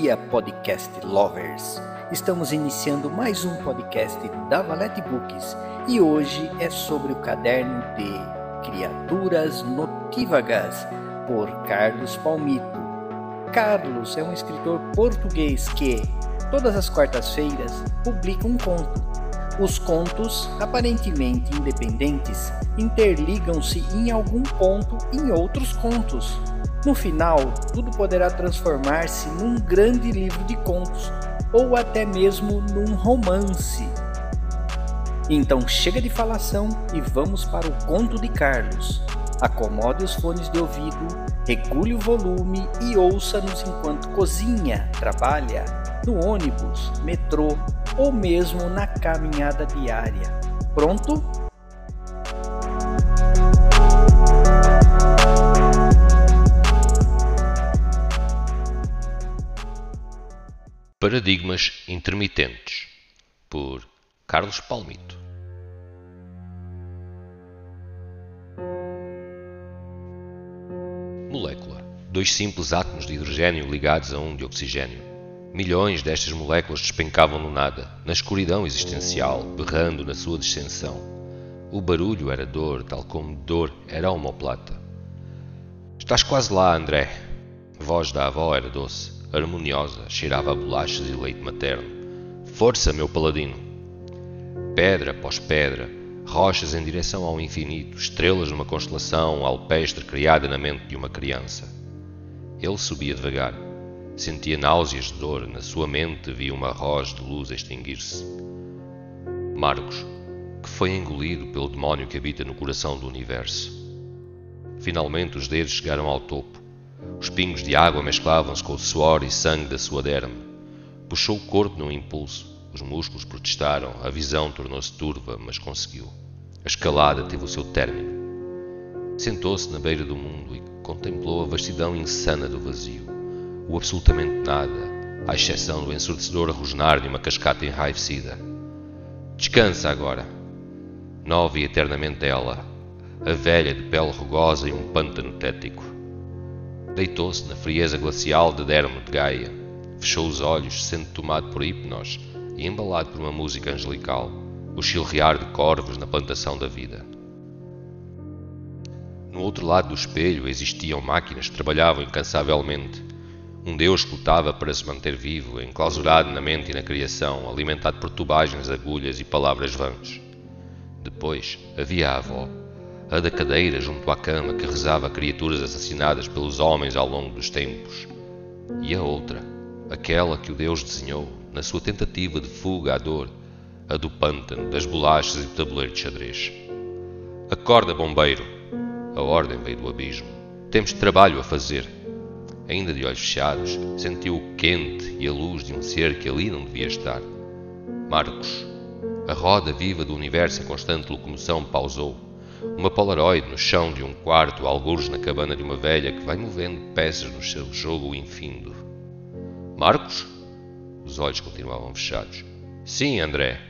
dia, podcast lovers! Estamos iniciando mais um podcast da Valete Books e hoje é sobre o caderno de Criaturas Notívagas, por Carlos Palmito. Carlos é um escritor português que, todas as quartas-feiras, publica um conto. Os contos, aparentemente independentes, interligam-se em algum ponto em outros contos no final, tudo poderá transformar-se num grande livro de contos ou até mesmo num romance. Então chega de falação e vamos para o conto de Carlos. Acomode os fones de ouvido, regule o volume e ouça-nos enquanto cozinha, trabalha, no ônibus, metrô ou mesmo na caminhada diária. Pronto? Paradigmas Intermitentes, por Carlos Palmito. Molécula. Dois simples átomos de hidrogênio ligados a um de oxigênio. Milhões destas moléculas despencavam no nada, na escuridão existencial, berrando na sua descensão. O barulho era dor, tal como dor era a homoplata. Estás quase lá, André. A voz da avó era doce harmoniosa, cheirava a bolachas e leite materno. Força, meu paladino! Pedra após pedra, rochas em direção ao infinito, estrelas numa constelação alpestre criada na mente de uma criança. Ele subia devagar. Sentia náuseas de dor, na sua mente via uma rosa de luz extinguir-se. Marcos, que foi engolido pelo demónio que habita no coração do universo. Finalmente os dedos chegaram ao topo os pingos de água mesclavam-se com o suor e sangue da sua derme. Puxou o corpo num impulso. Os músculos protestaram, a visão tornou-se turva, mas conseguiu. A escalada teve o seu término. Sentou-se na beira do mundo e contemplou a vastidão insana do vazio. O absolutamente nada, à exceção do ensurdecedor rosnar de uma cascata enraivecida. Descansa agora. Nova e eternamente ela, a velha de pele rugosa e um pântano tético. Deitou-se na frieza glacial de Dermo de Gaia. Fechou os olhos, sendo tomado por hipnose e embalado por uma música angelical, o chilrear de corvos na plantação da vida. No outro lado do espelho existiam máquinas que trabalhavam incansavelmente. Um Deus que lutava para se manter vivo, enclausurado na mente e na criação, alimentado por tubagens, agulhas e palavras vãs. Depois havia a avó, a da cadeira junto à cama que rezava criaturas assassinadas pelos homens ao longo dos tempos, e a outra, aquela que o Deus desenhou na sua tentativa de fuga à dor, a do pântano, das bolachas e do tabuleiro de xadrez. Acorda, bombeiro! A ordem veio do abismo. Temos trabalho a fazer. Ainda de olhos fechados, sentiu o quente e a luz de um ser que ali não devia estar. Marcos, a roda viva do universo em constante locomoção pausou uma polaroid no chão de um quarto, algures na cabana de uma velha que vai movendo peças no seu jogo infindo. Marcos? Os olhos continuavam fechados. Sim, André.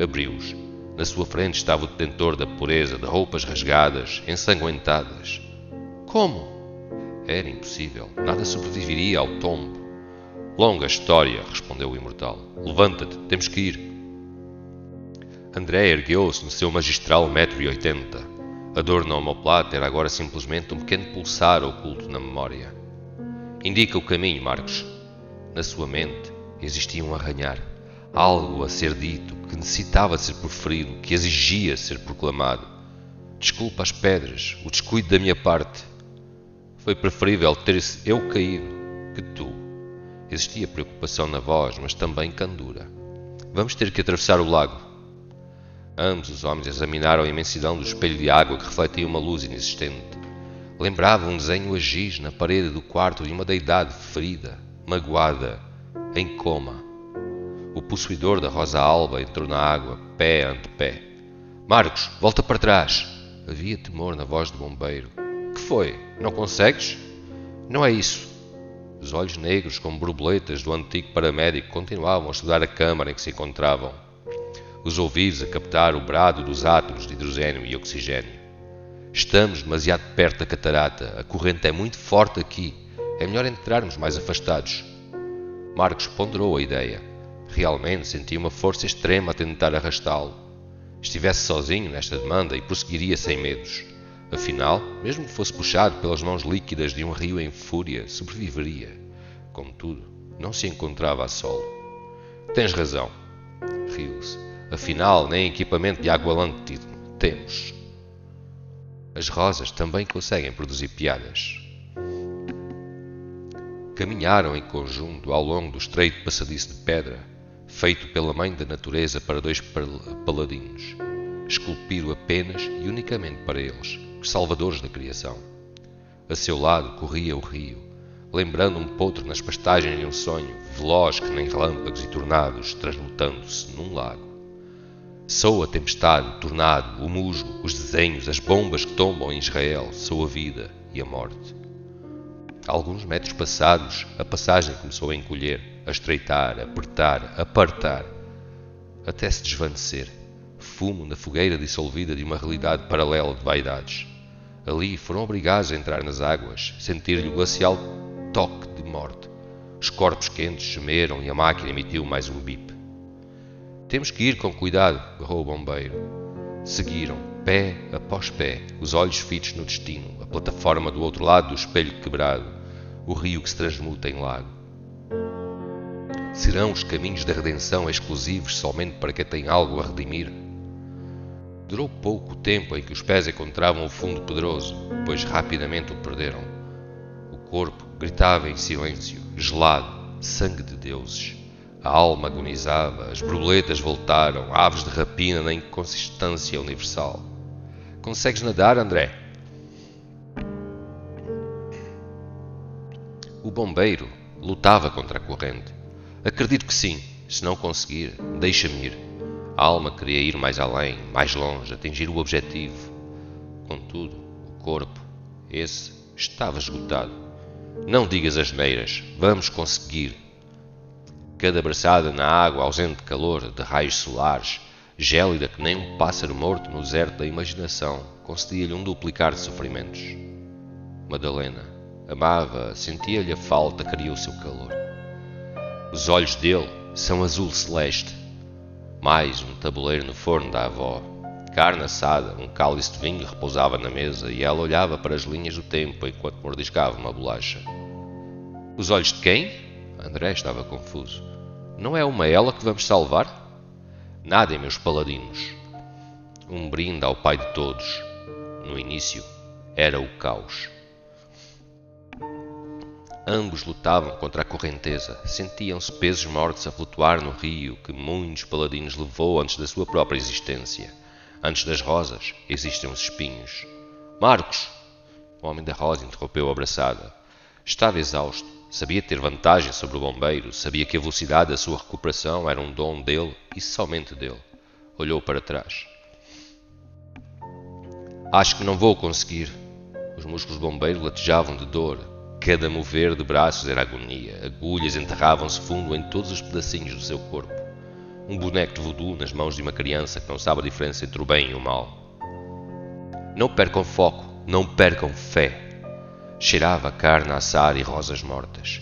Abriu-os. Na sua frente estava o detentor da pureza, de roupas rasgadas, ensanguentadas. Como? Era impossível. Nada sobreviveria ao tombo. Longa história, respondeu o imortal. Levanta-te, temos que ir. André ergueu-se no seu magistral metro e oitenta. A dor na omoplata era agora simplesmente um pequeno pulsar oculto na memória. Indica o caminho, Marcos. Na sua mente existia um arranhar, algo a ser dito, que necessitava ser proferido, que exigia ser proclamado. Desculpa as pedras, o descuido da minha parte. Foi preferível ter-se eu caído que tu. Existia preocupação na voz, mas também candura. Vamos ter que atravessar o lago. Ambos os homens examinaram a imensidão do espelho de água que refletia uma luz inexistente. Lembrava um desenho a giz na parede do quarto de uma deidade ferida, magoada, em coma. O possuidor da rosa alba entrou na água, pé ante pé. Marcos, volta para trás! Havia temor na voz do bombeiro. Que foi? Não consegues? Não é isso. Os olhos negros, como borboletas do antigo paramédico, continuavam a estudar a câmara em que se encontravam os ouvidos a captar o brado dos átomos de hidrogênio e oxigênio. Estamos demasiado perto da catarata, a corrente é muito forte aqui, é melhor entrarmos mais afastados. Marcos ponderou a ideia. Realmente sentia uma força extrema a tentar arrastá-lo. Estivesse sozinho nesta demanda e prosseguiria sem medos. Afinal, mesmo que fosse puxado pelas mãos líquidas de um rio em fúria, sobreviveria. Contudo, não se encontrava a solo. Tens razão, riu-se. Afinal, nem equipamento de água lântido temos. As rosas também conseguem produzir piadas. Caminharam em conjunto ao longo do estreito passadiço de pedra, feito pela mãe da natureza para dois paladinos, esculpido apenas e unicamente para eles, os salvadores da criação. A seu lado corria o rio, lembrando um potro nas pastagens de um sonho, veloz que nem relâmpagos e tornados, transmutando-se num lago. Sou a tempestade, o tornado, o musgo, os desenhos, as bombas que tombam em Israel, sou a vida e a morte. Alguns metros passados, a passagem começou a encolher, a estreitar, a apertar, a apartar, até se desvanecer. Fumo na fogueira dissolvida de uma realidade paralela de vaidades. Ali foram obrigados a entrar nas águas, sentir-lhe o glacial toque de morte. Os corpos quentes gemeram e a máquina emitiu mais um bip. Temos que ir com cuidado, berrou o bombeiro. Seguiram, pé após pé, os olhos fitos no destino, a plataforma do outro lado do espelho quebrado, o rio que se transmuta em lago. Serão os caminhos da redenção exclusivos somente para quem tem algo a redimir? Durou pouco o tempo em que os pés encontravam o fundo pedroso, pois rapidamente o perderam. O corpo gritava em silêncio, gelado, sangue de deuses. A alma agonizava, as borboletas voltaram, aves de rapina na inconsistência universal. Consegues nadar, André? O bombeiro lutava contra a corrente. Acredito que sim. Se não conseguir, deixa-me ir. A alma queria ir mais além, mais longe, atingir o objetivo. Contudo, o corpo, esse, estava esgotado. Não digas as neiras, vamos conseguir. Cada braçada na água, ausente de calor, de raios solares, gélida que nem um pássaro morto no deserto da imaginação, concedia-lhe um duplicar de sofrimentos. Madalena amava, sentia-lhe a falta, queria o seu calor. Os olhos dele são azul celeste, mais um tabuleiro no forno da avó. Carne assada, um cálice de vinho repousava na mesa e ela olhava para as linhas do tempo enquanto mordiscava uma bolacha. Os olhos de quem? André estava confuso. Não é uma ela que vamos salvar? Nada, meus paladinos. Um brinde ao Pai de todos. No início, era o caos. Ambos lutavam contra a correnteza. Sentiam-se pesos mortos a flutuar no rio que muitos paladinos levou antes da sua própria existência. Antes das rosas, existem os espinhos. Marcos! O homem da rosa interrompeu abraçada. Estava exausto. Sabia ter vantagem sobre o bombeiro, sabia que a velocidade da sua recuperação era um dom dele e somente dele. Olhou para trás. Acho que não vou conseguir. Os músculos bombeiro latejavam de dor. Cada mover de braços era agonia. Agulhas enterravam-se fundo em todos os pedacinhos do seu corpo. Um boneco de voodoo nas mãos de uma criança que não sabe a diferença entre o bem e o mal. Não percam foco, não percam fé. Cheirava carne a assar e rosas mortas.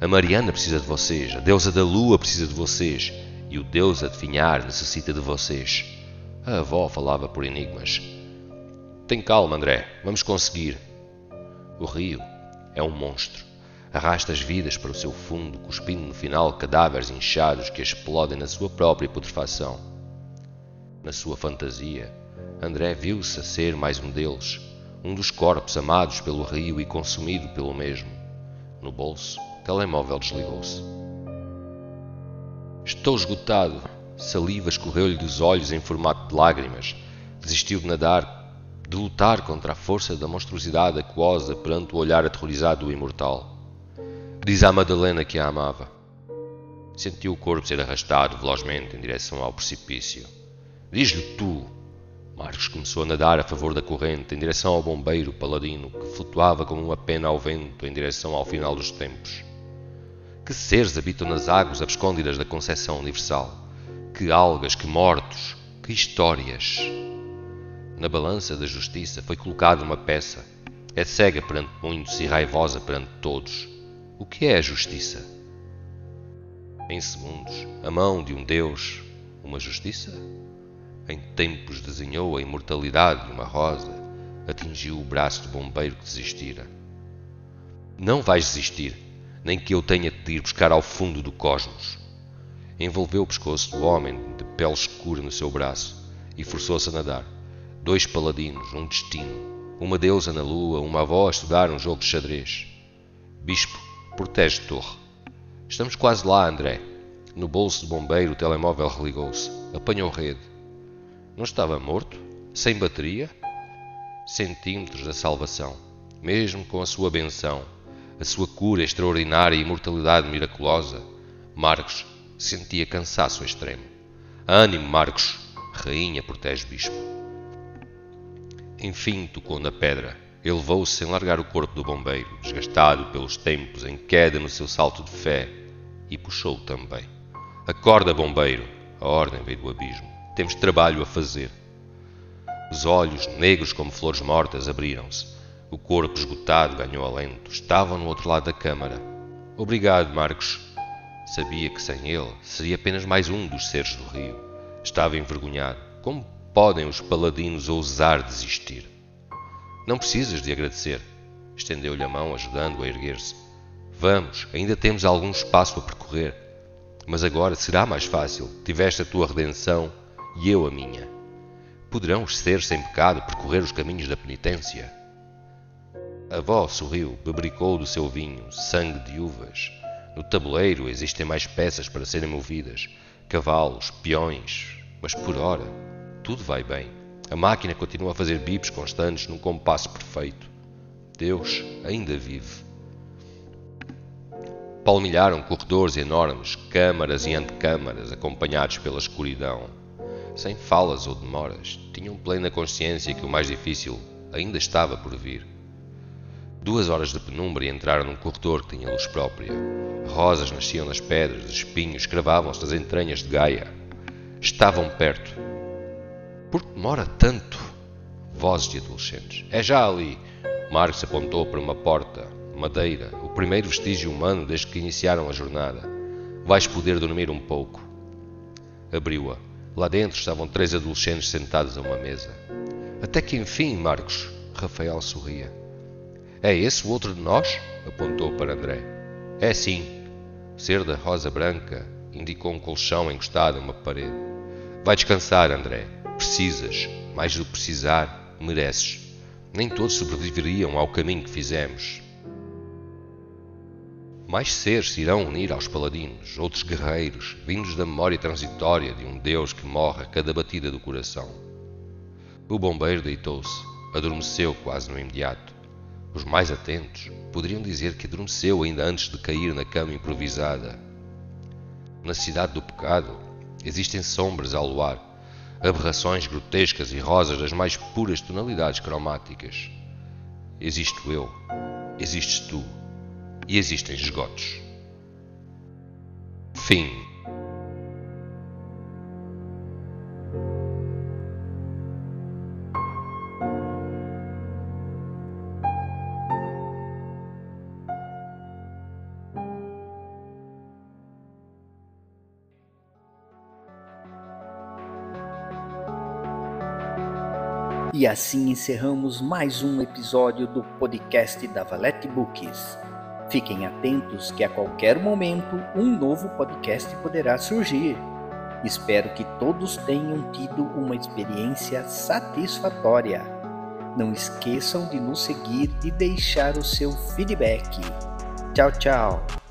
A Mariana precisa de vocês, a deusa da lua precisa de vocês, e o deus adivinhar necessita de vocês. A avó falava por enigmas. Tem calma, André, vamos conseguir. O rio é um monstro. Arrasta as vidas para o seu fundo, cuspindo no final cadáveres inchados que explodem na sua própria putrefação. Na sua fantasia, André viu-se a ser mais um deles, um dos corpos amados pelo rio e consumido pelo mesmo. No bolso, o telemóvel desligou-se. Estou esgotado. Saliva escorreu-lhe dos olhos em formato de lágrimas. Desistiu de nadar, de lutar contra a força da monstruosidade aquosa perante o olhar aterrorizado do imortal. Diz à Madalena que a amava. Sentiu o corpo ser arrastado velozmente em direção ao precipício. Diz-lhe tu, Marcos começou a nadar a favor da corrente em direção ao bombeiro paladino que flutuava como uma pena ao vento em direção ao final dos tempos. Que seres habitam nas águas abscôndidas da concepção universal? Que algas, que mortos, que histórias! Na balança da justiça foi colocada uma peça. É cega perante muitos e raivosa perante todos. O que é a justiça? Em segundos, a mão de um Deus, uma justiça? Em tempos desenhou a imortalidade de uma rosa, atingiu o braço do bombeiro que desistira. Não vais desistir, nem que eu tenha de ir buscar ao fundo do cosmos. Envolveu o pescoço do homem de pele escura no seu braço e forçou-se a nadar. Dois paladinos, um destino, uma deusa na lua, uma avó a estudar um jogo de xadrez. Bispo, protege torre. Estamos quase lá, André. No bolso do bombeiro o telemóvel religou-se. Apanhou rede. Não estava morto? Sem bateria? Centímetros da salvação. Mesmo com a sua benção, a sua cura extraordinária e imortalidade miraculosa, Marcos sentia cansaço extremo. Ânimo, Marcos! Rainha protege bispo. Enfim tocou na pedra. Elevou-se sem largar o corpo do bombeiro, desgastado pelos tempos, em queda no seu salto de fé, e puxou também. Acorda, bombeiro! A ordem veio do abismo. Temos trabalho a fazer. Os olhos, negros como flores mortas, abriram-se. O corpo esgotado ganhou alento. Estavam no outro lado da câmara. Obrigado, Marcos. Sabia que sem ele seria apenas mais um dos seres do rio. Estava envergonhado. Como podem os paladinos ousar desistir? Não precisas de agradecer. Estendeu-lhe a mão, ajudando-o a erguer-se. Vamos, ainda temos algum espaço a percorrer. Mas agora será mais fácil. Tiveste a tua redenção e eu a minha. Poderão os seres sem pecado percorrer os caminhos da penitência? A avó sorriu, bebericou do seu vinho, sangue de uvas. No tabuleiro existem mais peças para serem movidas, cavalos, peões, mas por hora tudo vai bem. A máquina continua a fazer bips constantes num compasso perfeito. Deus ainda vive. Palmilharam corredores enormes, câmaras e antecâmaras, acompanhados pela escuridão. Sem falas ou demoras, tinham plena consciência que o mais difícil ainda estava por vir. Duas horas de penumbra e entraram num corredor que tinha luz própria. Rosas nasciam nas pedras, espinhos cravavam-se nas entranhas de Gaia. Estavam perto. Por que demora tanto? Vozes de adolescentes. É já ali. Marcos apontou para uma porta, madeira, o primeiro vestígio humano desde que iniciaram a jornada. Vais poder dormir um pouco. Abriu-a. Lá dentro estavam três adolescentes sentados a uma mesa. Até que enfim, Marcos, Rafael sorria. É esse o outro de nós? apontou para André. É sim. Ser da rosa branca indicou um colchão encostado a uma parede. Vai descansar, André. Precisas. Mais do que precisar, mereces. Nem todos sobreviveriam ao caminho que fizemos. Mais seres se irão unir aos paladinos, outros guerreiros, vindos da memória transitória de um Deus que morre a cada batida do coração. O bombeiro deitou-se, adormeceu quase no imediato. Os mais atentos poderiam dizer que adormeceu ainda antes de cair na cama improvisada. Na cidade do pecado existem sombras ao luar, aberrações grotescas e rosas das mais puras tonalidades cromáticas. Existo eu, existes tu e existem esgotos. Fim. E assim encerramos mais um episódio do podcast da Valete Books. Fiquem atentos que a qualquer momento um novo podcast poderá surgir. Espero que todos tenham tido uma experiência satisfatória. Não esqueçam de nos seguir e deixar o seu feedback. Tchau, tchau!